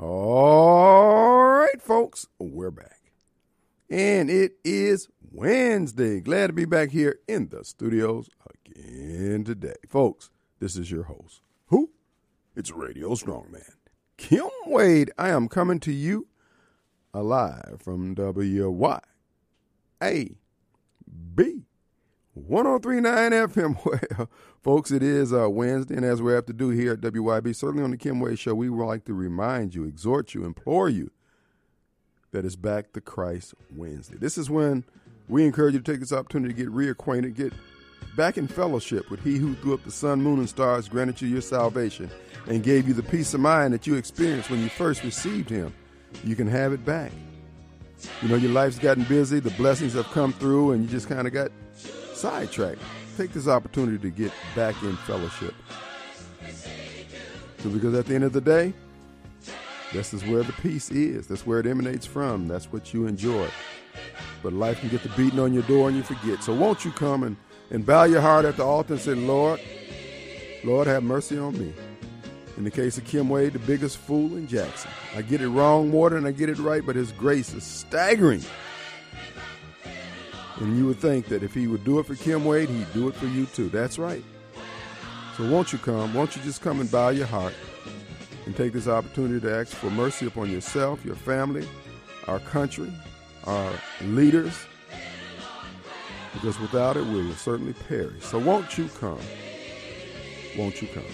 All right, folks, we're back. And it is Wednesday. Glad to be back here in the studios again today. Folks, this is your host. Who? It's Radio Strongman. Kim Wade. I am coming to you alive from WY. A B 1039 FM. Well, folks, it is uh, Wednesday, and as we have to do here at WYB, certainly on the Kim Wade Show, we would like to remind you, exhort you, implore you that it's back to Christ Wednesday. This is when we encourage you to take this opportunity to get reacquainted, get back in fellowship with He who threw up the sun, moon, and stars, granted you your salvation, and gave you the peace of mind that you experienced when you first received Him. You can have it back. You know, your life's gotten busy, the blessings have come through, and you just kind of got sidetracked. Take this opportunity to get back in fellowship. So because at the end of the day, this is where the peace is. That's where it emanates from. That's what you enjoy. But life can get the beating on your door and you forget. So won't you come and, and bow your heart at the altar and say, Lord, Lord, have mercy on me. In the case of Kim Wade, the biggest fool in Jackson. I get it wrong more than I get it right, but his grace is staggering. And you would think that if he would do it for Kim Wade, he'd do it for you too. That's right. So won't you come? Won't you just come and bow your heart and take this opportunity to ask for mercy upon yourself, your family, our country, our leaders, because without it, we will certainly perish. So won't you come? Won't you come?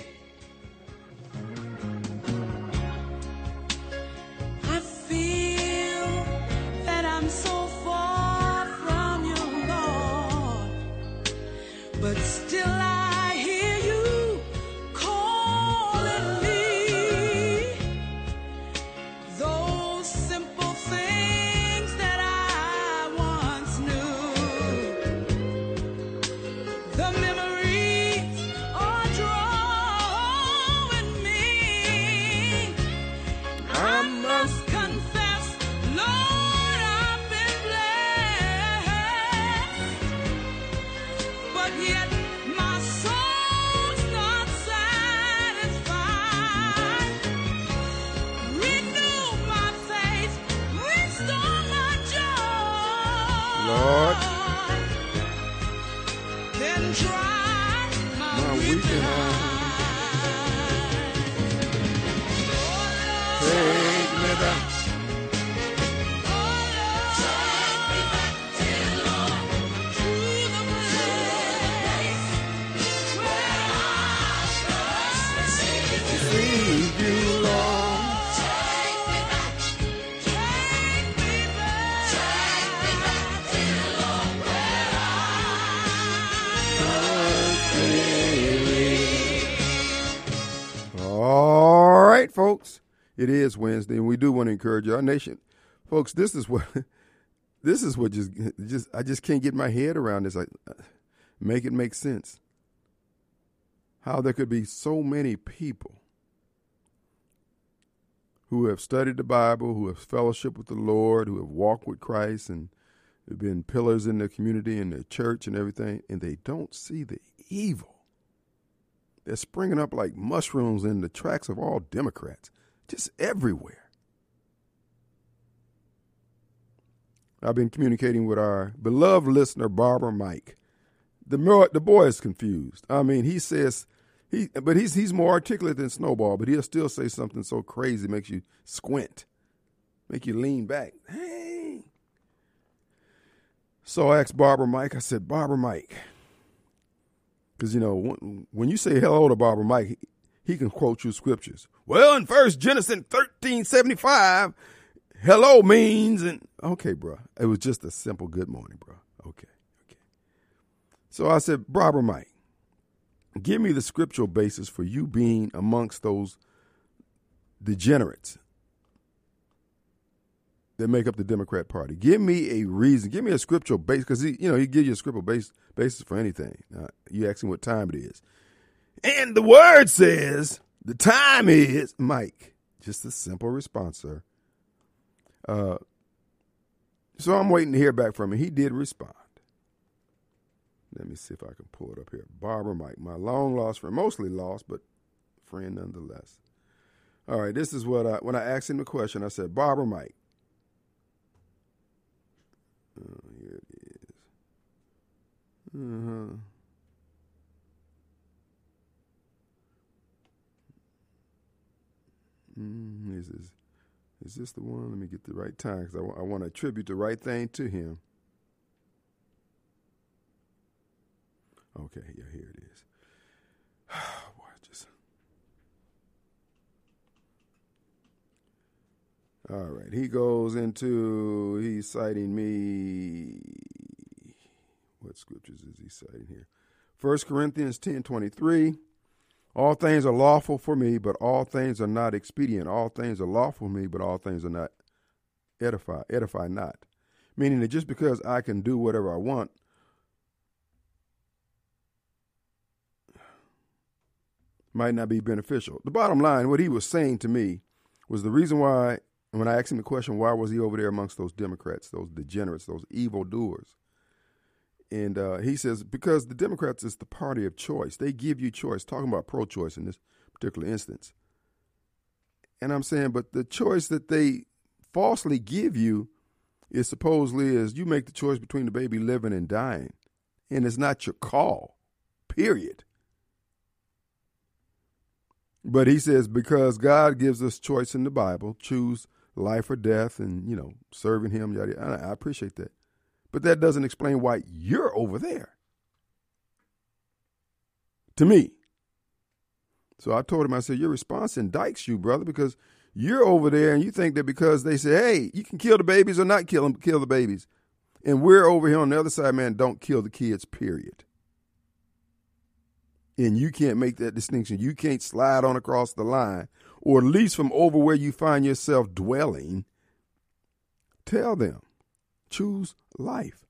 It is Wednesday, and we do want to encourage our nation, folks. This is what this is what just just I just can't get my head around this. Like, uh, make it make sense. How there could be so many people who have studied the Bible, who have fellowship with the Lord, who have walked with Christ, and have been pillars in the community and the church and everything, and they don't see the evil they're springing up like mushrooms in the tracks of all Democrats, just everywhere. I've been communicating with our beloved listener, Barbara Mike. The the boy is confused. I mean, he says he, but he's he's more articulate than Snowball, but he'll still say something so crazy makes you squint, make you lean back. Hey. So I asked Barbara Mike. I said, Barbara Mike, because, you know, when, you say hello to Barbara Mike, he, he can quote you scriptures. Well, in First Genesis 1375, hello means, and okay, bro. It was just a simple good morning, bro. Okay, okay. So I said, Barbara Mike, give me the scriptural basis for you being amongst those degenerates that make up the Democrat Party. Give me a reason. Give me a scriptural base because he, you know, he gives you a scriptural base basis for anything. Uh, you ask him what time it is, and the word says the time is Mike. Just a simple response, sir. Uh, so I'm waiting to hear back from him. He did respond. Let me see if I can pull it up here. Barbara Mike, my long lost friend, mostly lost, but friend nonetheless. All right, this is what I when I asked him the question. I said, Barbara Mike. Oh, here it is. Uh-huh. Mm, is this is this the one? Let me get the right time because I want to attribute the right thing to him. Okay, yeah, here it is. Boy, I just. All right, he goes into he's citing me. What scriptures is he citing here? First Corinthians ten twenty three. All things are lawful for me, but all things are not expedient. All things are lawful for me, but all things are not edify. Edify not. Meaning that just because I can do whatever I want, might not be beneficial. The bottom line, what he was saying to me was the reason why, when I asked him the question, why was he over there amongst those Democrats, those degenerates, those evil doers? And uh, he says, because the Democrats is the party of choice. They give you choice, talking about pro choice in this particular instance. And I'm saying, but the choice that they falsely give you is supposedly is you make the choice between the baby living and dying. And it's not your call, period. But he says, because God gives us choice in the Bible, choose life or death and, you know, serving him, yada, yada. I appreciate that. But that doesn't explain why you're over there. To me. So I told him, I said, your response indicts you, brother, because you're over there and you think that because they say, hey, you can kill the babies or not kill them, kill the babies. And we're over here on the other side, man, don't kill the kids, period. And you can't make that distinction. You can't slide on across the line, or at least from over where you find yourself dwelling. Tell them, choose life.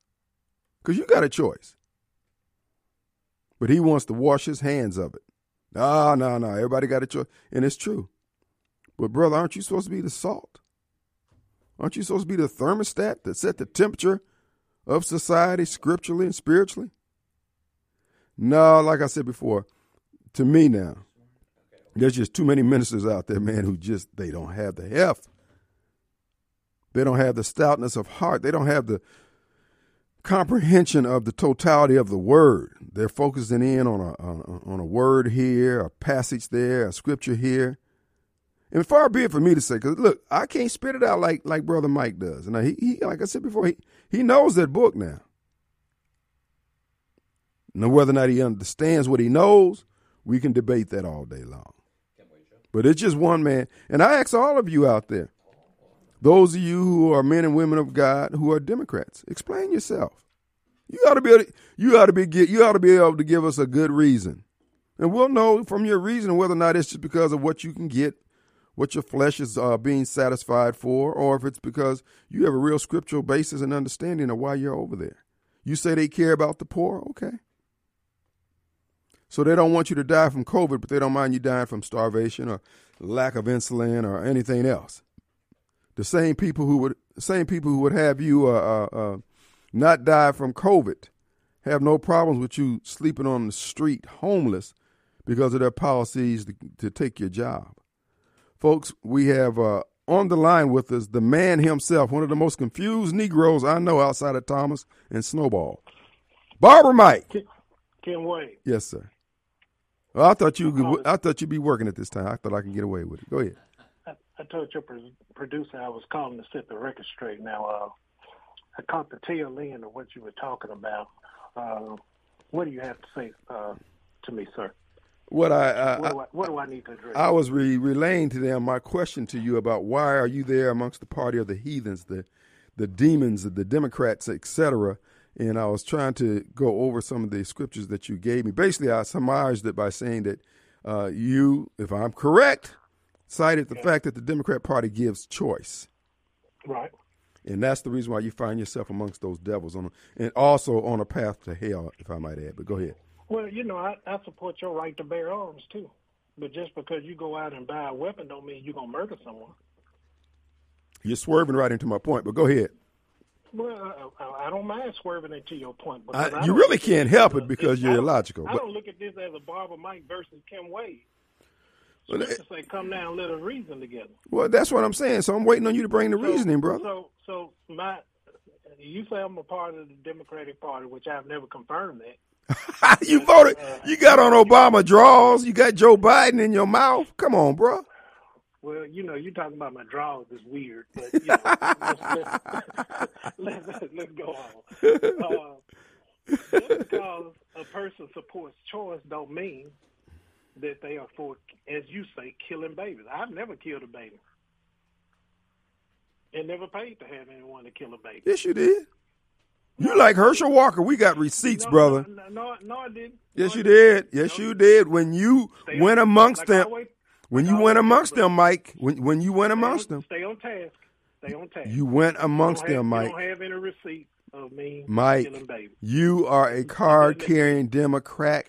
Because you got a choice. But he wants to wash his hands of it. No, no, no. Everybody got a choice. And it's true. But, brother, aren't you supposed to be the salt? Aren't you supposed to be the thermostat that set the temperature of society scripturally and spiritually? No, like I said before, to me now, there's just too many ministers out there, man, who just they don't have the heft. They don't have the stoutness of heart. They don't have the comprehension of the totality of the word. They're focusing in on a on a, on a word here, a passage there, a scripture here. And far be it for me to say, because look, I can't spit it out like like Brother Mike does. And he, he like I said before, he, he knows that book now. Now, whether or not he understands what he knows, we can debate that all day long. But it's just one man. And I ask all of you out there, those of you who are men and women of God who are Democrats, explain yourself. You ought to be able to, you ought to be you ought to be able to give us a good reason. And we'll know from your reason whether or not it's just because of what you can get, what your flesh is uh, being satisfied for, or if it's because you have a real scriptural basis and understanding of why you're over there. You say they care about the poor, okay. So they don't want you to die from COVID, but they don't mind you dying from starvation or lack of insulin or anything else. The same people who would same people who would have you uh, uh, uh, not die from COVID have no problems with you sleeping on the street homeless because of their policies to, to take your job. Folks, we have uh, on the line with us the man himself, one of the most confused Negroes I know outside of Thomas and Snowball. Barbara Mike. Ken Wade. Yes, sir. Well, I thought you I thought you'd be working at this time. I thought I could get away with it. Go ahead. I, I told your pro- producer I was calling to set the record straight. Now, uh, I caught the tail end of what you were talking about. Uh, what do you have to say uh, to me, sir? What I, uh, What do I, what do I need to address? I was re- relaying to them my question to you about why are you there amongst the party of the heathens, the the demons, the Democrats, etc. And I was trying to go over some of the scriptures that you gave me. Basically, I summarized it by saying that uh, you, if I'm correct, cited the fact that the Democrat Party gives choice, right. and that's the reason why you find yourself amongst those devils on, and also on a path to hell, if I might add. But go ahead. Well, you know, I, I support your right to bear arms too. But just because you go out and buy a weapon don't mean you're gonna murder someone. You're swerving right into my point, but go ahead. Well, I, I don't mind swerving into your point, but I, you really can't help it because you're illogical. I don't look at this as a Barbara Mike versus Kim Wade. Well, Scripture say, "Come down, let us reason together." Well, that's what I'm saying. So I'm waiting on you to bring the So- reasoning, brother. So, so my, you say I'm a part of the Democratic Party, which I've never confirmed that. you voted. You got on Obama draws. You got Joe Biden in your mouth. Come on, bro. Well, you know, you're talking about my draws is weird, but you know, let's, let's, let's, let's go on. Uh, just because a person supports choice don't mean that they are for, as you say, killing babies. I've never killed a baby. And never paid to have anyone to kill a baby. Yes, you did. You like Herschel Walker. We got receipts, No, brother. No, no, no, I didn't. Yes, No, you did. Yes, No, you did. When you went on- amongst like them, always- when you went amongst them, Mike, when when you went stay on- amongst them, Stay on task. Stay on task. you went amongst have, them, Mike. don't have any receipt of me Mike, killing babies. you are a card carrying Democrat.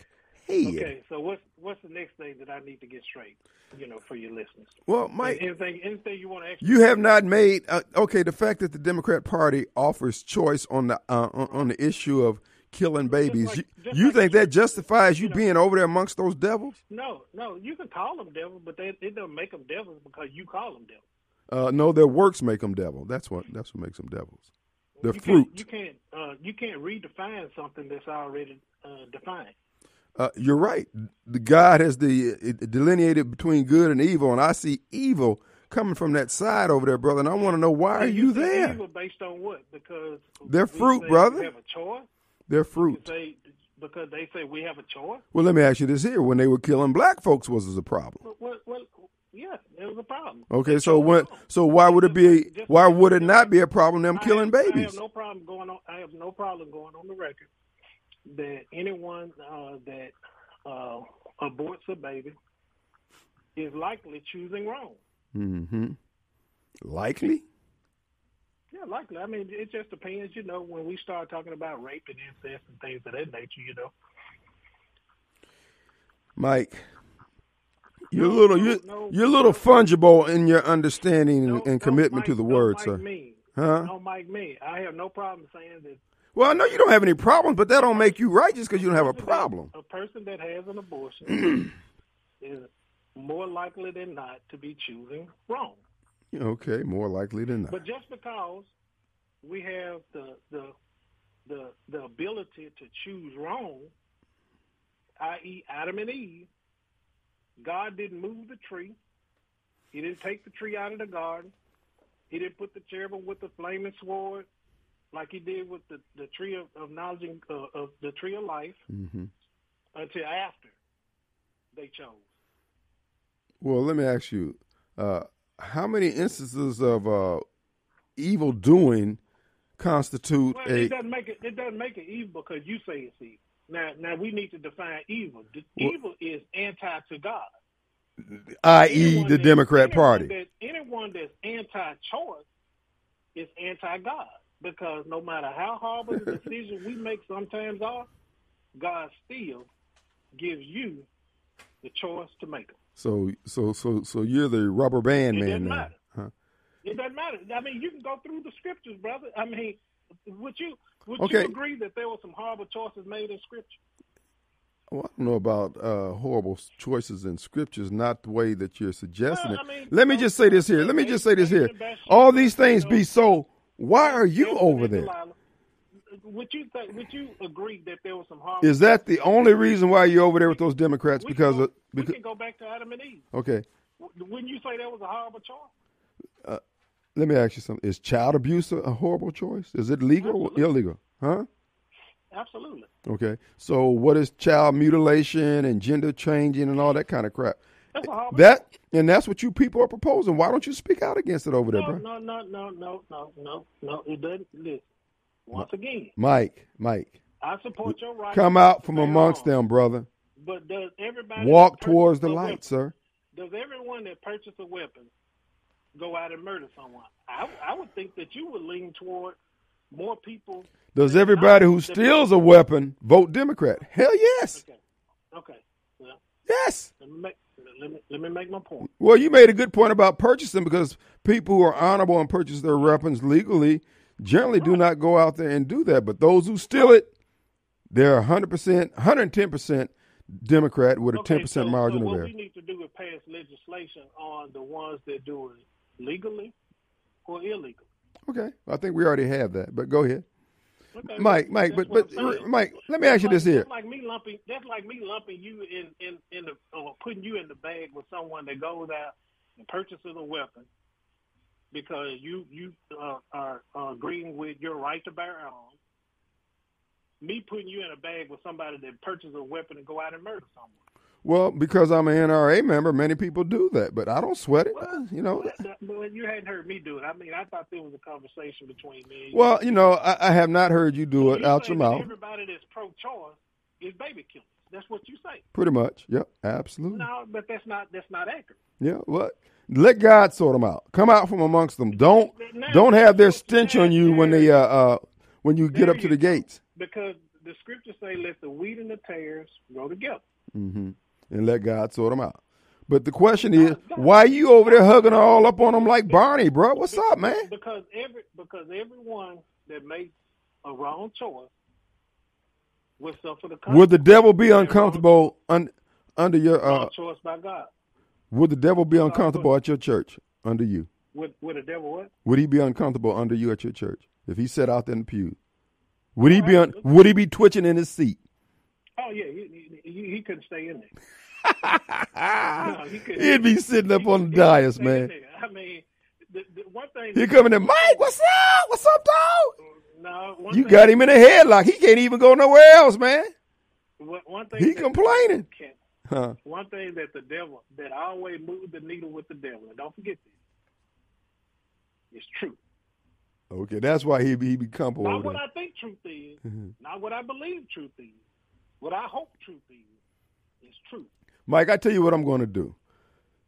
Okay, so what's what's the next thing that I need to get straight? You know, for your listeners. Well, Mike, anything anything you want to ask? You have not made uh, okay. The fact that the Democrat Party offers choice on the uh, on, the issue of killing babies, like- you, you like think that justifies you you know. being over there amongst those devils? No, no, you can call them devils, but they, it doesn't make them devils because you call them devils. Uh, no, their works make them devil. That's what that's what makes them devils. Their you fruit. Can't, you can't uh, you can't redefine something that's already uh, defined. Uh, you're right. The God has the delineated between good and evil, and I see evil coming from that side over there, brother. And I want to know why are And you there? Evil based on what? Because They're fruit, brother. Have a choice. Their You fruit. say because they say we have a choice. Well, let me ask you this here: When they were killing black folks, was this a problem? Well, well, yeah, it was a problem. Okay, so when so why would it be why would it not be a problem them I killing have, I babies? have no problem going on. I have no problem going on the record that anyone uh, that uh, aborts a baby is likely choosing wrong. Mm-hmm. Likely. Yeah, likely. I mean, it just depends. You know, when we start talking about rape and incest and things of that nature, you know. Mike, you're a No, little no, you no. you're a little fungible in your understanding and, and commitment to the word, sir. Me. Huh? Don't Mike me. I have no problem saying that. Well, I know you don't have any problems, but that don't make you righteous because you don't have a problem. A person that has an abortion is more likely than not to be choosing wrong. Okay, more likely than not. But just because we have the the the the ability to choose wrong, i.e., Adam and Eve, God didn't move the tree. He didn't take the tree out of the garden. He didn't put the cherubim with the flaming sword, like he did with the, the tree of, of knowledge and, uh, of the tree of life, hmm until after they chose. Well, let me ask you: uh, How many instances of uh, evil doing constitute Well, a? it doesn't make it. It doesn't make it evil because you say it's evil. Now, now we need to define evil. The, Well- evil is anti to God. i.e., the Democrat anyone Party. That, anyone that's anti-choice is anti-God because no matter how horrible the decision we make sometimes are, God still gives you the choice to make them. So, so, so, so you're the rubber band man. It man doesn't now, matter. huh? It doesn't matter. I mean, you can go through the scriptures, brother. I mean, would you would Okay. you agree that there were some horrible choices made in scripture? Well, I don't know about uh, horrible choices in scriptures, not the way that you're suggesting Well, it. I mean, Let me know, just say this here. Let me just say this here. All these things be so. Why are you over there? Would you think? Would you agree that there was some horrible? Is that the only reason why you're over there with those Democrats? we Because go, of, we because can go back to Adam and Eve. okay. Wouldn't you say that was a horrible choice? Uh, let me ask you something. Is child abuse a, a horrible choice? Is it legal or illegal? Huh? Absolutely. Okay. So what is child mutilation and gender changing and all that kind of crap? That's a horrible. That and that's what you people are proposing. Why don't you speak out against it over there, no, bro? no, no, no, no, no, no, no. It doesn't. Listen. Once again, Mike, Mike, I support your right. come out from amongst wrong. them, brother. But does everybody Walk towards the light, weapon- sir. Does everyone that purchases a weapon go out and murder someone? I, I would think that you would lean toward more people. Does everybody who steals a weapon vote Democrat? Hell yes. Okay. Okay. Well, Yes. make let me let me make my point. Well, you made a good point about purchasing because people who are honorable and purchase their weapons legally generally do not go out there and do that. But those who steal it, they're 100%, 110% Democrat with a ten percent so- margin so of what error. we need to do is pass legislation on the ones that do it legally or illegally. Okay, I think we already have that, but go ahead, Okay, Mike. Mike, that's but but. Mike, let me ask you That's this here. That's like me lumping. That's like me lumping you in in in the or putting you in the bag with someone that goes out and purchases a weapon because you you uh, are uh, agreeing with your right to bear arms. Me putting you in a bag with somebody that purchases a weapon and go out and murder someone. Well, because I'm an NRA member, many people do that, but I don't sweat it. Well, You know. That- that- you hadn't heard me do it. I mean, I thought there was a conversation between me. Well, you know, I, I have not heard you do it You out your mouth. Everybody that's pro-choice is baby killers. That's what you say. Pretty much. Yep. Absolutely. No, but that's not that's not accurate. Yeah. What? Let God sort them out. Come out from amongst them. Don't Now- don't have their stench on you when they uh, uh when you get up to the gates. Because the scriptures say, "Let the wheat and the tares grow together." hmm And let God sort them out. But the question is, why are you over there hugging all up on them like Barney, bro? What's up, man? Because every because everyone that makes a wrong choice will suffer the Would the devil be consequences of their uncomfortable un, under your uh? choice by God. Would the devil be uncomfortable at your church under you? Would would the devil what? Would he be uncomfortable under you at your church if he sat out there in the pew? Would he be un, Would he be twitching in his seat? Oh yeah, he, he, he couldn't stay in there. No, he couldn't. He'd be sitting up He- on the dais, man. I mean, the, the one thing. He coming in, Mike. What's up? What's up, dog? No, one You thing, got him in a headlock. He can't even go nowhere else, man. One, thing He complaining. Can, Huh. one thing that the devil that always moves the needle with the devil, and don't forget this, it's truth. Okay, that's why he be he be comfortable. Not what. I think truth is, Mm-hmm. not what I believe truth is, what I hope truth is, is truth. Mike, I tell you what I'm going to do.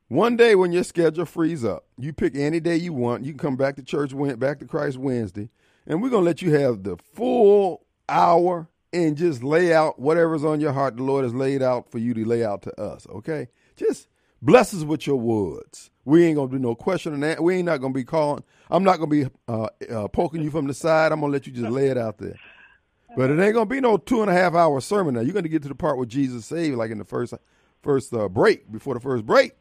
One day when your schedule frees up, you pick any day you want. You can come back to church, back to Christ Wednesday, and we're going to let you have the full hour and just lay out whatever's on your heart. The Lord has laid out for you to lay out to us. Okay, just bless us with your words. We ain't gonna do no question on that. We ain't not gonna be calling. I'm not gonna be uh, uh, poking you from the side. I'm gonna let you just lay it out there. But it ain't gonna be no two and a half hour sermon. Now you're gonna get to the part where Jesus saved, like in the first first uh, break before the first break.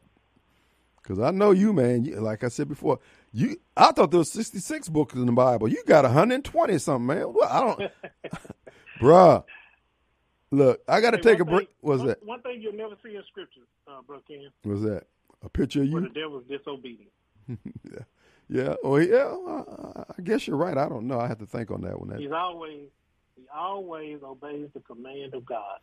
Cause I know you, man. You, like I said before, you. I thought there was 66 books in the Bible. You got 120 something, man. Well, I don't, bruh. Look, I got to Hey, take a break. What's one, that? One thing you'll never see in scriptures, uh, Brother Ken, What's that? A picture of where you? the devil's disobedient. Yeah. Oh, yeah. I, I guess you're right. I don't know. I have to think on that one. That- He's always he always obeys the command of God.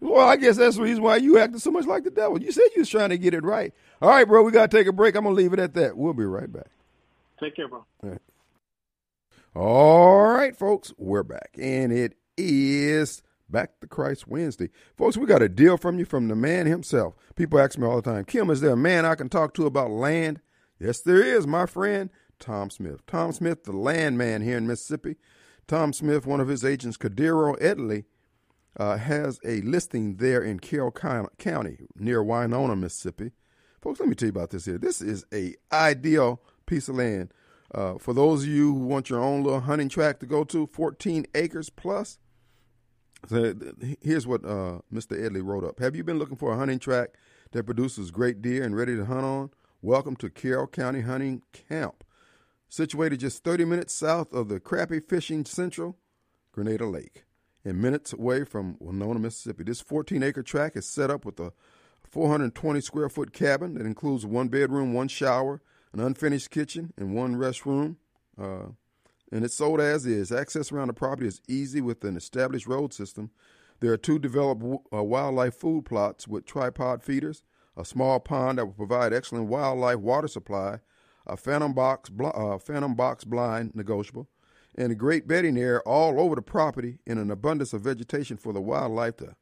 Well, I guess that's the reason why you acted so much like the devil. You said you was trying to get it right. All right, bro. We got to take a break. I'm gonna leave it at that. We'll be right back. Take care, bro. All right, folks, we're back, and it is Back to Christ Wednesday. Folks, we got a deal from you from the man himself. People ask me all the time, Kim, is there a man I can talk to about land? Yes, there is, my friend, Tom Smith. Tom Smith, the land man here in Mississippi. Tom Smith, one of his agents, Cadero Edley, uh, has a listing there in Carroll County near Winona, Mississippi. Folks, let me tell you about this here. This is a ideal piece of land. Uh, for those of you who want your own little hunting track to go to, 14 acres plus. So here's what uh, Mr. Edley wrote up. Have you been looking for a hunting track that produces great deer and ready to hunt on? Welcome to Carroll County Hunting Camp. Situated just 30 minutes south of the Crappie Fishing Central, Grenada Lake, and minutes away from Winona, Mississippi. This 14 acre track is set up with a 420 square foot cabin that includes one bedroom, one shower, an unfinished kitchen, and one restroom. Uh, and it's sold as is. Access around the property is easy with an established road system. There are two developed uh, wildlife food plots with tripod feeders, a small pond that will provide excellent wildlife water supply, a phantom box, bl- uh, phantom box blind negotiable, and a great bedding area all over the property and an abundance of vegetation for the wildlife to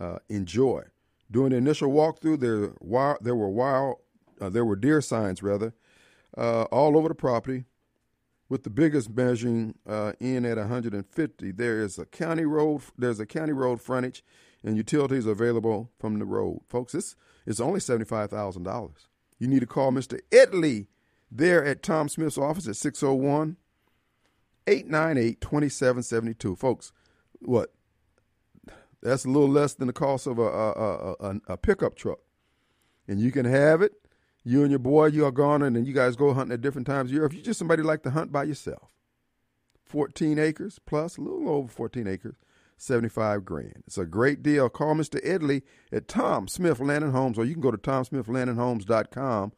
uh, enjoy. During the initial walkthrough, there, wi- there were wild, uh, there were deer signs rather, uh, all over the property with the biggest measuring uh, in at 150. There is a county road. There's a county road frontage, and utilities available from the road. Folks, this is only seventy-five thousand dollars. You need to call Mr. Edley there at Tom Smith's office at 601 898 2772. Folks, what? That's a little less than the cost of a a, a, a, pickup truck, and you can have it. You and your boy, you are gone, and then you guys go hunting at different times of year. If you're just somebody like to hunt by yourself, 14 acres plus, a little over 14 acres, 75 grand. It's a great deal. Call Mr. Edley at Tom Smith Land and Homes, or you can go to tomsmithlandandhomes.com.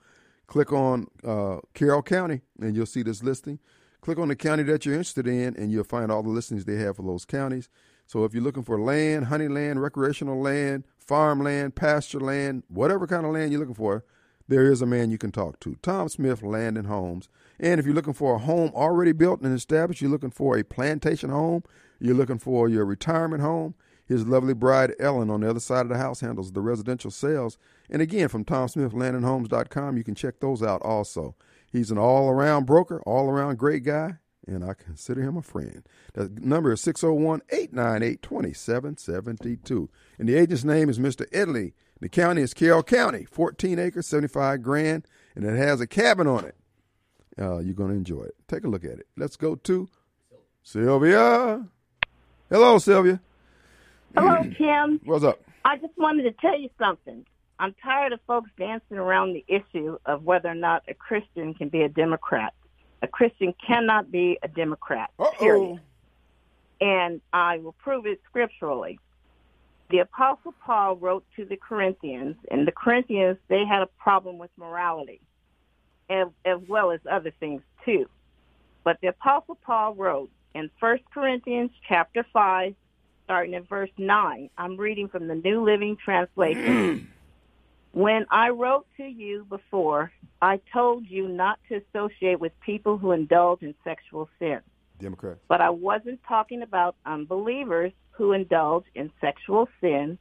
Click on uh, Carroll County, and you'll see this listing. Click on the county that you're interested in, and you'll find all the listings they have for those counties. So if you're looking for land, honey land, recreational land, farmland, pasture land, whatever kind of land you're looking for, there is a man you can talk to. Tom Smith Land and Homes. And if you're looking for a home already built and established, you're looking for a plantation home, you're looking for your retirement home, his lovely bride Ellen on the other side of the house handles the residential sales. And again, from TomSmithLandandHomes.com, you can check those out also. He's an all around broker, all around great guy, and I consider him a friend. The number is 601 898 2772. And the agent's name is Mr. Edley. The county is Carroll County, 14 acres, 75 grand, and it has a cabin on it. Uh, you're going to enjoy it. Take a look at it. Let's go to Sylvia. Hello, Sylvia. Hello, Kim. What's up? I just wanted to tell you something. I'm tired of folks dancing around the issue of whether or not a Christian can be a Democrat. A Christian cannot be a Democrat. Uh-oh. Period. And I will prove it scripturally. The Apostle Paul wrote to the Corinthians, and the Corinthians, they had a problem with morality, as, as well as other things too. But the Apostle Paul wrote in 1 Corinthians chapter 5, starting at verse 9. I'm reading from the New Living Translation. Mm. when I wrote to you before, I told you not to associate with people who indulge in sexual sin. Democrats. But I wasn't talking about unbelievers who indulge in sexual sin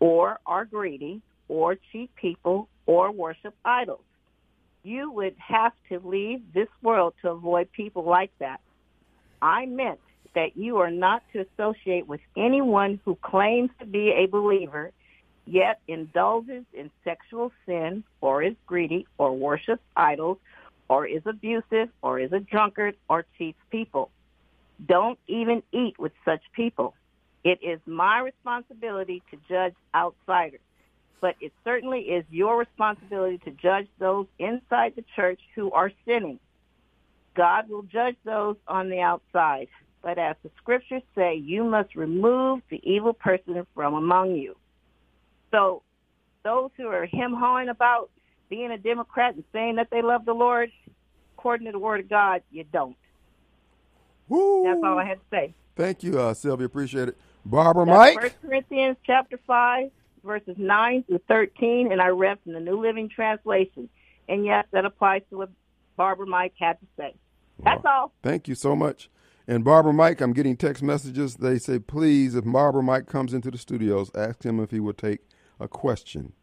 or are greedy or cheat people or worship idols. You would have to leave this world to avoid people like that. I meant that you are not to associate with anyone who claims to be a believer yet indulges in sexual sin or is greedy or worships idols or is abusive or is a drunkard or cheats people. Don't even eat with such people. It is my responsibility to judge outsiders, but it certainly is your responsibility to judge those inside the church who are sinning. God will judge those on the outside, but as the scriptures say, you must remove the evil person from among you. So those who are him hawing about being a Democrat and saying that they love the Lord, according to the word of God, you don't. Woo. That's all I had to say. Thank you, uh, Sylvia. Appreciate it. Barbara That's Mike. First Corinthians chapter five, verses nine through thirteen, and I read from the New Living Translation. And yes, that applies to what Barbara Mike had to say. That's all. Thank you so much. And Barbara Mike, I'm getting text messages. They say, please, if Barbara Mike comes into the studios, ask him if he will take a question.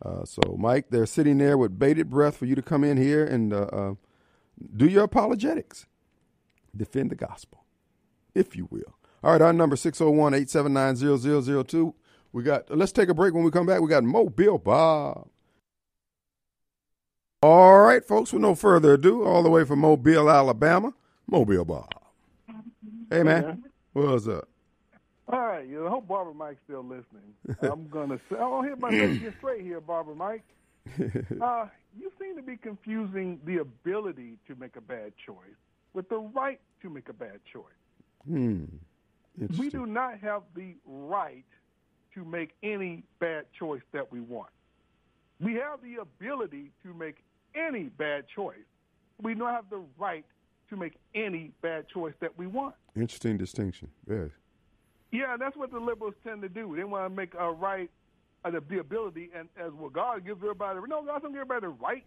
Uh, so, Mike, they're sitting there with bated breath for you to come in here and uh, uh, do your apologetics. Defend the gospel, if you will. All right, our number 601 879 0002. We got, let's take a break. When we come back, we got Mobile Bob. All right, folks, with no further ado, all the way from Mobile, Alabama, Mobile Bob. Hey, man. What's up? All right, you know, I hope Barbara Mike's still listening. I'm gonna say, I'll hit my get straight here, Barbara Mike. Uh, you seem to be confusing the ability to make a bad choice with the right to make a bad choice. Hmm. We do not have the right to make any bad choice that we want. We have the ability to make any bad choice. We don't have the right to make any bad choice that we want. Interesting distinction. Yes. Yeah, that's what the liberals tend to do. They want to make a right, uh, the, the ability, and as well, God gives everybody. No, God doesn't give everybody the right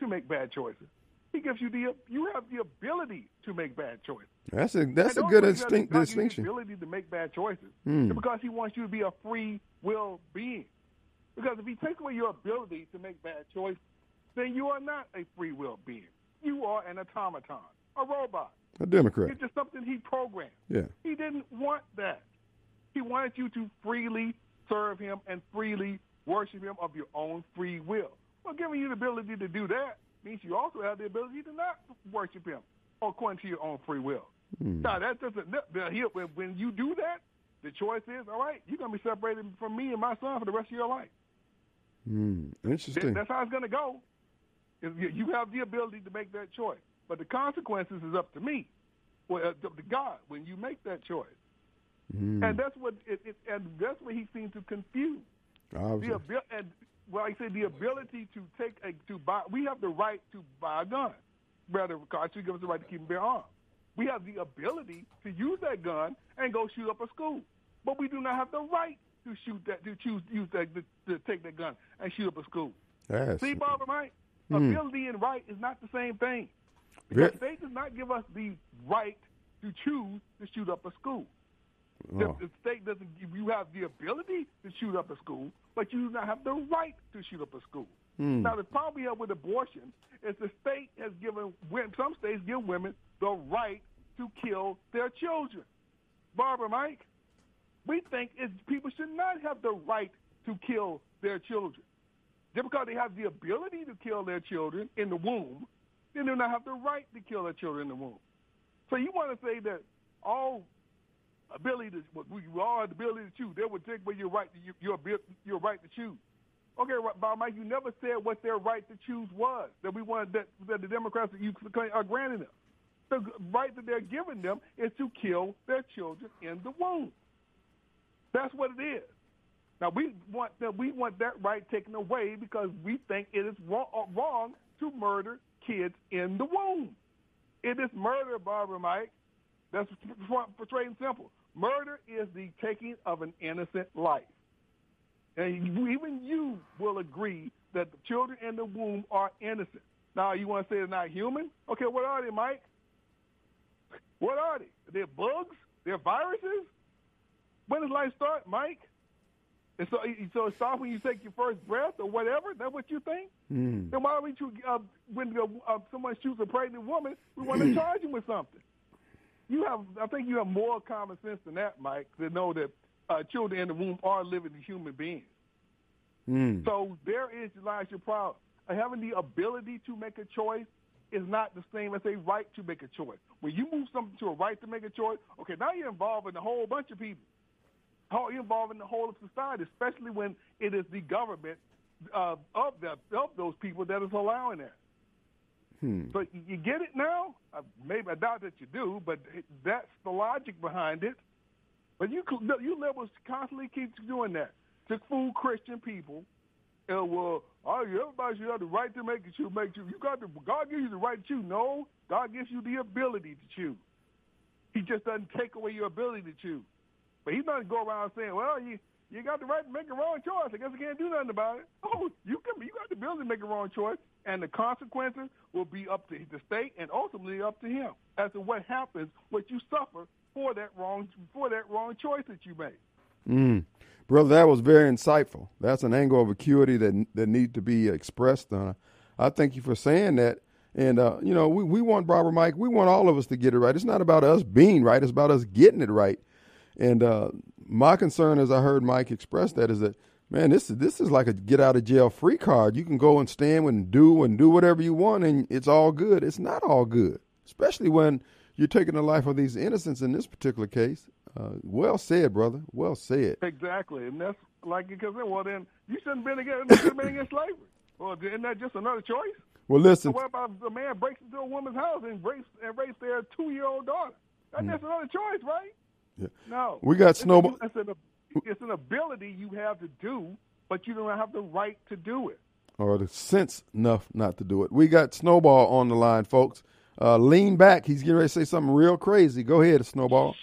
to make bad choices. He gives you the you have the ability to make bad choices. That's a that's a good only distinct God gives you distinction. The ability to make bad choices Hmm. because He wants you to be a free will being. Because if He takes away your ability to make bad choices, then you are not a free will being. You are an automaton, a robot. A Democrat. It's just something He programmed. Yeah. He didn't want that. He wanted you to freely serve him and freely worship him of your own free will. Well, giving you the ability to do that means you also have the ability to not worship him according to your own free will. Hmm. Now, that doesn't, when- you do that, The choice is, all right, you're going to be separated from me and my son for the rest of your life. That- Interesting. That's how it's going to go. You have the ability to make that choice, but the consequences is up to me, well, uh, up to God when you make that choice. Hmm. And that's what it, it, and that's what he seems to confuse the abil- and well, I said the ability to take a to buy. We have the right to buy a gun, rather Constitution gives us the right to keep and bear arms. We have the ability to use that gun and go shoot up a school, but we do not have the right to shoot that to choose use that to, to take that gun and shoot up a school. Yes. See, Barbara, Mike, Hmm. ability and right is not the same thing. Because state does not give us the right to choose to shoot up a school. The, Oh. the state doesn't give you have the ability to shoot up a school, but you do not have the right to shoot up a school. Hmm. Now the problem we have with abortion is the state has given some states give women the right to kill their children. Barbara, Mike, we think it's, people should not have the right to kill their children. Just because they have the ability to kill their children in the womb, they do not have the right to kill their children in the womb. So you want to say that all ability to what we all have the ability to choose, they would take away your right to your your, right to choose. Okay, Bob Mike, you never said what their right to choose was. That we wanted that, that the Democrats you are granting them. The right that they're giving them is to kill their children in the womb. That's what it is. Now we want that we want that right taken away because we think it is wrong, uh, wrong to murder kids in the womb. It is murder, Barbara Mike. That's portrayed and simple. Murder is the taking of an innocent life. And even you will agree that the children in the womb are innocent. Now, you want to say they're not human? Okay, what are they, Mike? What are they? They're bugs? They're viruses? When does life start, Mike? And so, so it starts when you take your first breath or whatever? Is that what you think? Hmm. Then why would you, uh, when uh, someone shoots a pregnant woman, we want to charge him with something? You have, I think you have more common sense than that, Mike, to know that uh, children in the womb are living human beings. Hmm. So there is lies your problem. Uh, Having the ability to make a choice is not the same as a right to make a choice. When you move something to a right to make a choice, okay, now you're involving a whole bunch of people. Involving the whole of society, especially when it is the government uh, of the of those people that is allowing that. Hmm. So you- get it now? Uh, maybe I doubt that you do, but it- that's the logic behind it. But you you liberals constantly keep doing that to fool Christian people. And well, oh, everybody should have the right to make it. Should make you. You got the God gives you the right to choose. No, God gives you the ability to choose. He just doesn't take away your ability to choose. But he's not go around saying, well, you you got the right to make a wrong choice. I guess I can't do nothing about it. Oh, you can. You got the ability to make a wrong choice, and the consequences will be up to the state and ultimately up to him as to what happens, what you suffer for that wrong for that wrong choice that you made. Mm. Brother, that was very insightful. That's an angle of acuity that that needs to be expressed. Uh, I thank you for saying that. And uh, you know, we, we want Barbara Mike. We want all of us to get it right. It's not about us being right. It's about us getting it right. And uh, my concern, as I heard Mike express that, is that man, this is this is like a get out of jail free card. You can go and stand and do and do whatever you want, and it's all good. It's not all good, especially when you're taking the life of these innocents in this particular case. Uh, well said, brother. Well said. Exactly, and that's like because then, well, then you shouldn't been against you shouldn't been against slavery. Well, isn't that just another choice? Well, So listen. what about if a man breaks into a woman's house and rapes and rapes their two year old daughter? That's just another choice, right? Yeah. No. We got It's a- Snowball- It's an, it's an ability you have to do, but you don't have the right to do it. or the sense enough not to do it. We got Snowball on the line, folks. Uh, lean back. He's getting ready to say something real crazy. Go ahead, Snowball.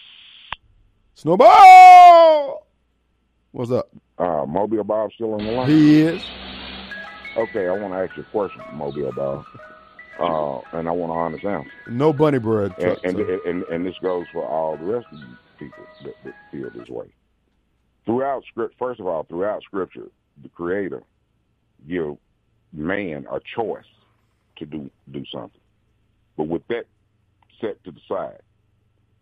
Snowball! What's up? Uh, Mobile Bob still on the line? He is. Okay, I want to ask you a question, Mobile Bob. Uh, and I want an honest answer. No bunny bread. And, truck, and, sir. and, and this goes for all the rest of you people that, that feel this way. Throughout script, first of all, throughout scripture, the Creator give man a choice to do do something. But with that set to the side,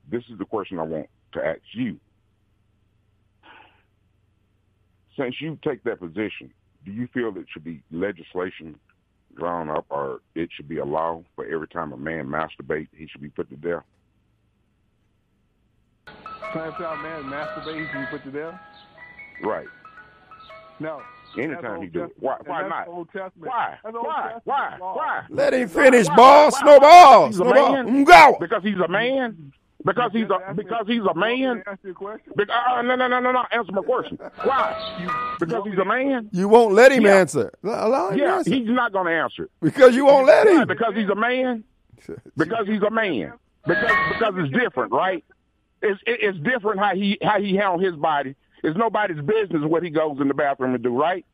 this is the question I want to ask you. Since you take that position, do you feel it should be legislation drawn up or it should be a law for every time a man masturbates, he should be put to death? Transvestite man masturbates and put you there? Right. No. Anytime That's he do it. Why? Why not? Old Testament. Why? Why? Why? Why? Let him finish, Why? ball. Why? Snowball. Because he's a Snowball. man? Go. Because he's a man. Because he's a because he's a man. Ask you a question. Because, uh, no, no, no, no, no. Answer my question. Why? Because he's a man. You won't let him Yeah. answer. Allow him Yeah, answer. he's not going to answer it. because you won't let Why? him. Because he's a man. Because he's a man. Because because it's different, right? It's it's different how he how he handle his body. It's nobody's business what he goes in the bathroom and do, right?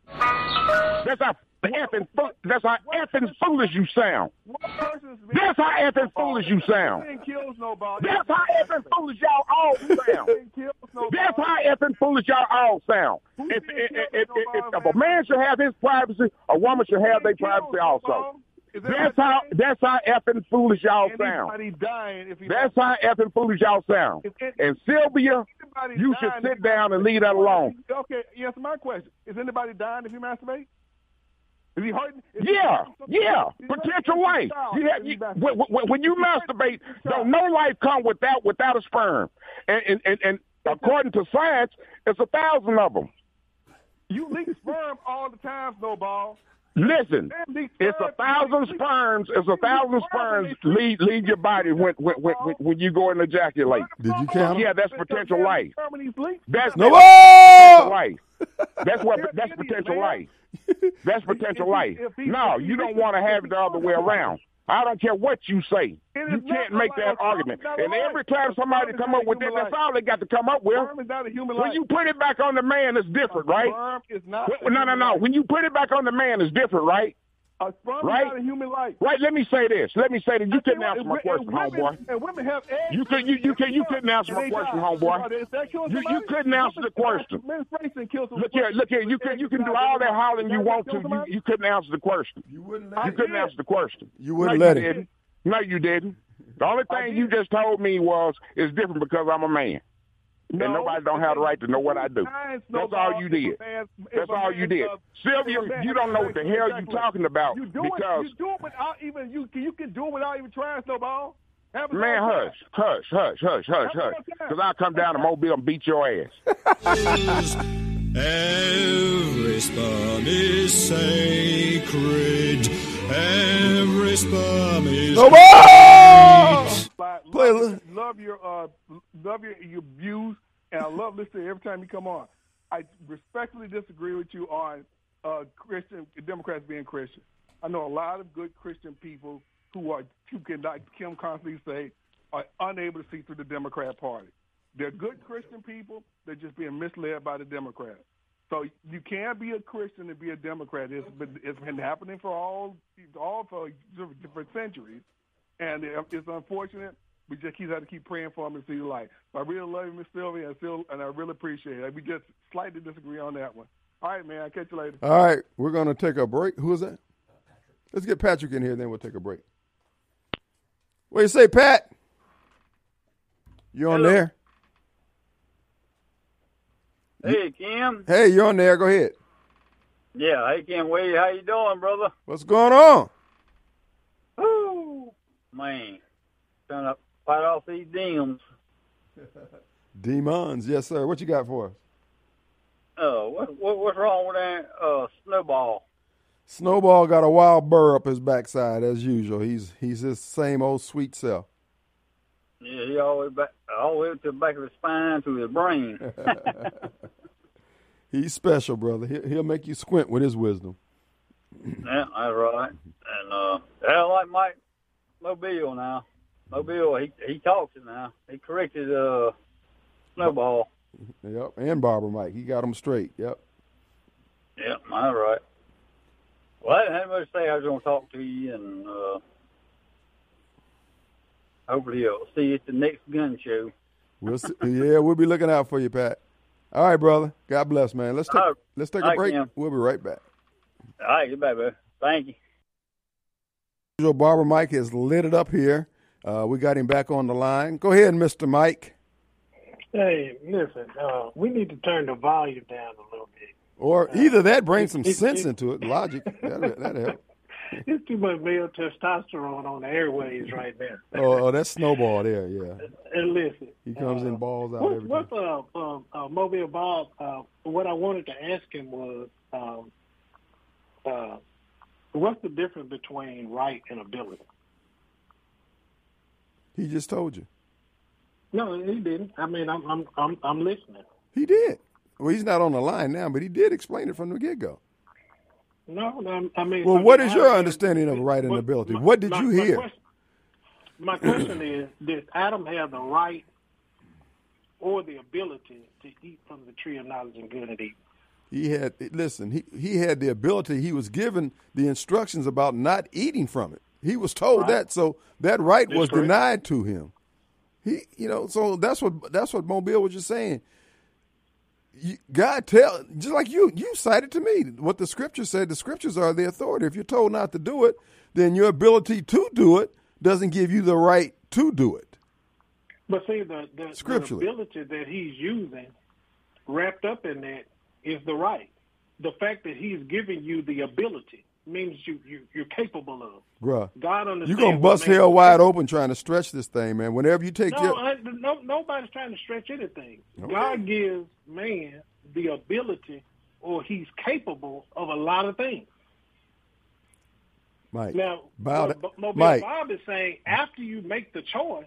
That's how effing that's how effing foolish you sound. One person's been- That's how effing foolish you sound. Didn't kill nobody. That's how effing foolish y'all all sound. Didn't kill nobody. That's how effing foolish y'all all sound. If, if, if, if, if a man should have his privacy, a woman should have their privacy also. Nobody. Is that That's how that's how effing foolish y'all sound. Dying if That's how effing foolish y'all sound. It- And Sylvia, you should sit down and leave that alone. Okay, answer my question. Is anybody dying if you masturbate? Is he hurting? Is he Yeah, hurting yeah, he hurting potential life. You have, you, when, when- when you masturbate, don't no life come without without a sperm. And and, and, and according to science, it's a thousand of them. You leak sperm all the time, Snowball. Listen, it's a thousand sperms. It's a thousand sperms leave leave your body when when when, when, when you go and ejaculate. Did you count? Yeah, that's potential life. Sperm in these leaks. That's No potential life. That's what that's potential life. That's potential life. No, you don't want to have it the other way around. I don't care what you say. You can't make that life. argument. It's not a And life. every time somebody come up with that, that's all they got to come up with. Sperm is not a human When you put it back on the man, it's different, right? Sperm is not. Well, No, no, no. When you put it back on the man, it's different, right? A sperm Right? is not a human life. Right. Let me say this. Let me say that you I tell couldn't what, answer my and question, women- homeboy. And women have eggs. You could- you- you could- you couldn't answer my question, die. homeboy. Is that killing You- you couldn't answer the question. Menstruation kills Look here, look here. You can you can do all that hollering you want to. You you couldn't answer the question. You wouldn't You couldn't did. answer the question. You wouldn't no, let you him. Didn't. No, you didn't. The only thing you just told me was it's different because I'm a man. No, and nobody don't have the right to know what I do. That's all you did. a That's all you did. does- Sylvia, if a man you don't know what the sex, hell you exactly. talking about You do because it. You do it without even you. You can do it without even trying, Snowball. Have man, time. hush, hush, hush, hush, hush, hush. Because I'll come down to Mobile and beat your ass. Every sperm is sacred. Every sperm is No more. Play a love, love your uh, love your, your views, and I love listening every time you come on. I respectfully disagree with you on uh, Christian Democrats being Christian. I know a lot of good Christian people who are who can, like Kim constantly say, are unable to see through the Democrat Party. They're good Christian people. They're just being misled by the Democrats. So you can't be a Christian and be a Democrat. It's been, it's been happening for all all for, for centuries, and it's unfortunate. We just keep have to keep praying for him and see the light. So I really love you, Miss Sylvia, and, still, and I really appreciate it. We just slightly disagree on that one. All right, man. I'll catch you later. All right, we're gonna take a break. Who is that? Let's get Patrick in here, then we'll take a break. What do you say, Pat? You on there? Hey Kim. Hey, you're on there. Go ahead. Yeah, hey Kim Wade, how you doing, brother? What's going on? Woo man. Trying to fight off these demons. Demons, yes, sir. What you got for us? Uh what, what what's wrong with that uh snowball? Snowball got a wild burr up his backside as usual. He's he's his same old sweet self. Yeah, he all the way back all the way to the back of his spine to his brain. He's special, brother. He'll, he'll make you squint with his wisdom. yeah, that's right. And uh I like Mike Mobile now. Mobile he he talks it now. He corrected uh snowball. Yep, and Barbara Mike. He got him straight. Yep. Yep, all right. Well, I didn't have much to say. I was going to talk to you, and uh, hopefully you'll see you at the next gun show. We'll see. yeah, we'll be looking out for you, Pat. All right, brother. God bless, man. Let's take right. let's take All a break. We'll be right back. All right, goodbye, bro. Thank you. Barbara Mike has lit it up here. Uh, we got him back on the line. Go ahead, Mister Mike. Hey, listen, uh, we need to turn the volume down a little bit. Or either that, brings some it- sense it- into it, logic. That'll, that'll help. It's too much male testosterone on the airways right now. Oh, oh, that's snowball there. Yeah, And listen, he comes in uh, balls out What, every what's uh, uh, uh, Mobile Bob? Uh, what I wanted to ask him was, um, uh, what's the difference between right and ability? He just told you. No, he didn't. I mean, I'm I'm I'm, I'm listening. He did. Well, he's not on the line now, but he did explain it from the get go. No, no, I mean. Well, I what mean, is I- your understanding of right and what- ability? my- What did my- you my hear? question- My question is: Did Adam have the right or the ability to eat from the tree of knowledge and good and evil? He had listen. He he had the ability. He was given the instructions about not eating from it. He was told Right. that, so that right That's was correct. denied to him. He, you know, so that's what that's what Mobile was just saying. You, God tell just like you you cited to me what the scripture said. The scriptures are the authority. If you're told not to do it, then your ability to do it doesn't give you the right to do it. But see, the, the, the ability that he's using, wrapped up in that, is the right. The fact that he's giving you the ability means you, you you're capable of. Bruh, God understands. you're gonna bust hell wide open trying to stretch this thing, man. Whenever you take No, your I, no, nobody's trying to stretch anything. Okay. God gives man the ability, or he's capable of a lot of things. Mike, Now, bow what da- Mobile Mike, Bob is saying after you make the choice,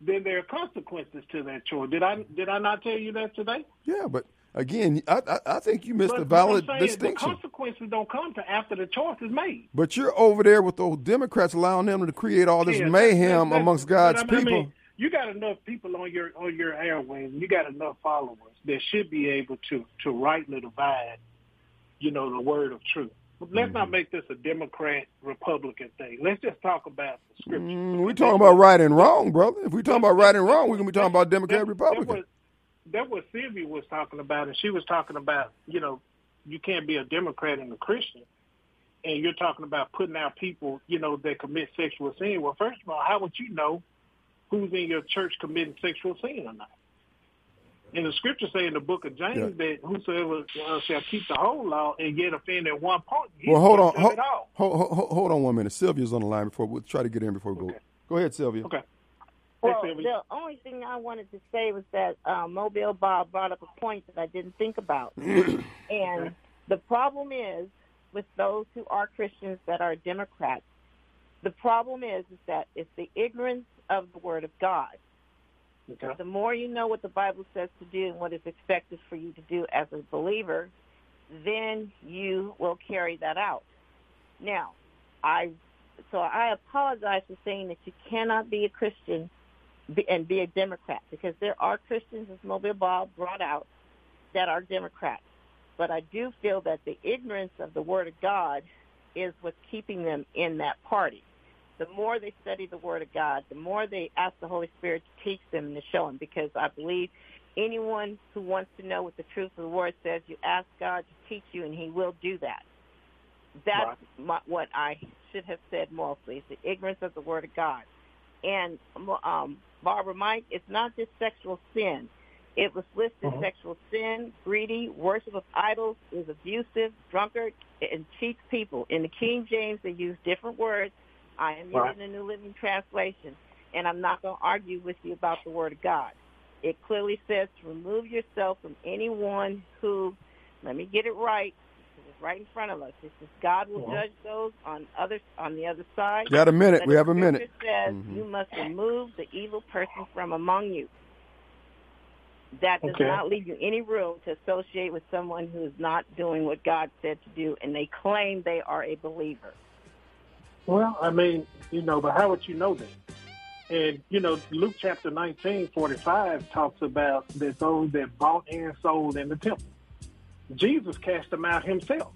then there are consequences to that choice. Did I did I not tell you that today? Yeah, but again, I I, I think you missed But a valid distinction. The consequences don't come to after the choice is made. But you're over there with those Democrats allowing them to create all this Yeah, mayhem that's- that's- amongst God's I mean, people. you got enough people on your on your airwaves. You got enough followers that should be able to to rightly divide, you know, the word of truth. Let's Mm-hmm. not make this a Democrat Republican thing. Let's just talk about the scripture. Mm, we talking about right and wrong, brother. If we're talking about right and wrong, we're gonna be talking about Democrat That- Republican. That was, that what Sylvia was talking about, and she was talking about, you know, you can't be a Democrat and a Christian, and you're talking about putting out people, you know, that commit sexual sin. Well, first of all, how would you know who's in your church committing sexual sin or not? And the scripture say in the book of James that whosoever uh, shall keep the whole law and yet offend at one point, well, hold on, hold, hold, hold, hold on one minute. Sylvia's on the line before we'll try to get in before we go. Go ahead, Sylvia. Okay. Well, the only thing I wanted to say was that uh, Mobile Bob brought up a point that I didn't think about. and the problem is with those who are Christians that are Democrats, the problem is, is that it's the ignorance of the Word of God. Okay. The more you know what the Bible says to do and what is expected for you to do as a believer, then you will carry that out. Now, I so I apologize for saying that you cannot be a Christian be- and be a Democrat because there are Christians, as Mobile Bob brought out, that are Democrats. But I do feel that the ignorance of the Word of God is what's keeping them in that party. The more they study the Word of God, the more they ask the Holy Spirit to teach them and to show them. Because I believe anyone who wants to know what the truth of the Word says, you ask God to teach you, and He will do that. That's my, what I should have said mostly. It's the ignorance of the Word of God. And um, Barbara Mike, it's not just sexual sin. It was listed Mhm. sexual sin, greedy, worship of idols, is abusive, drunkard, and cheats people. In the King James, they use different words. I am Right. using the New Living Translation, and I'm not going to argue with you about the Word of God. It clearly says to remove yourself from anyone who, let me get it right, right in front of us. It says God will Mhm. judge those on other on the other side. Got a minute. But We have a minute. says Mhm. you must remove the evil person from among you. That does Okay. not leave you any room to associate with someone who is not doing what God said to do, and they claim they are a believer. Well, I mean, you know, but how would you know that? And, you know, Luke chapter 19, 45 talks about that those that bought and sold in the temple. Jesus cast them out himself.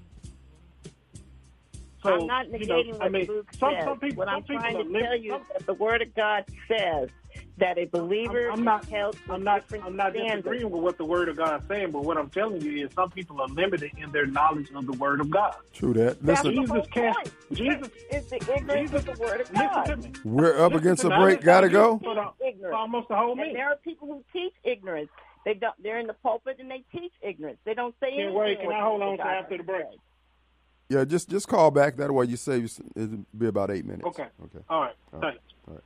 So, I'm not you know, negating I what mean, Luke some, says. some people, what some I'm trying to living- tell you some- that the Word of God says that a believer I'm not- is held to I'm not. different I'm not standards. disagreeing with what the Word of God is saying, but what I'm telling you is some people are limited in their knowledge of the Word of God. True that. Listen, the Jesus cast- point. Jesus- is the ignorance Jesus- of the Word of Listen God. to me. we're up Listen against a me. Break. Gotta go. you For, Ignorance. almost the whole And there are people who teach ignorance. They don't. They're in the pulpit and they teach ignorance. They don't say Can anything. wait, can I hold on to after the break? Yeah, just just call back. That way you save. It'll be about eight minutes. Okay. Okay. All right. All right. Thanks. All right.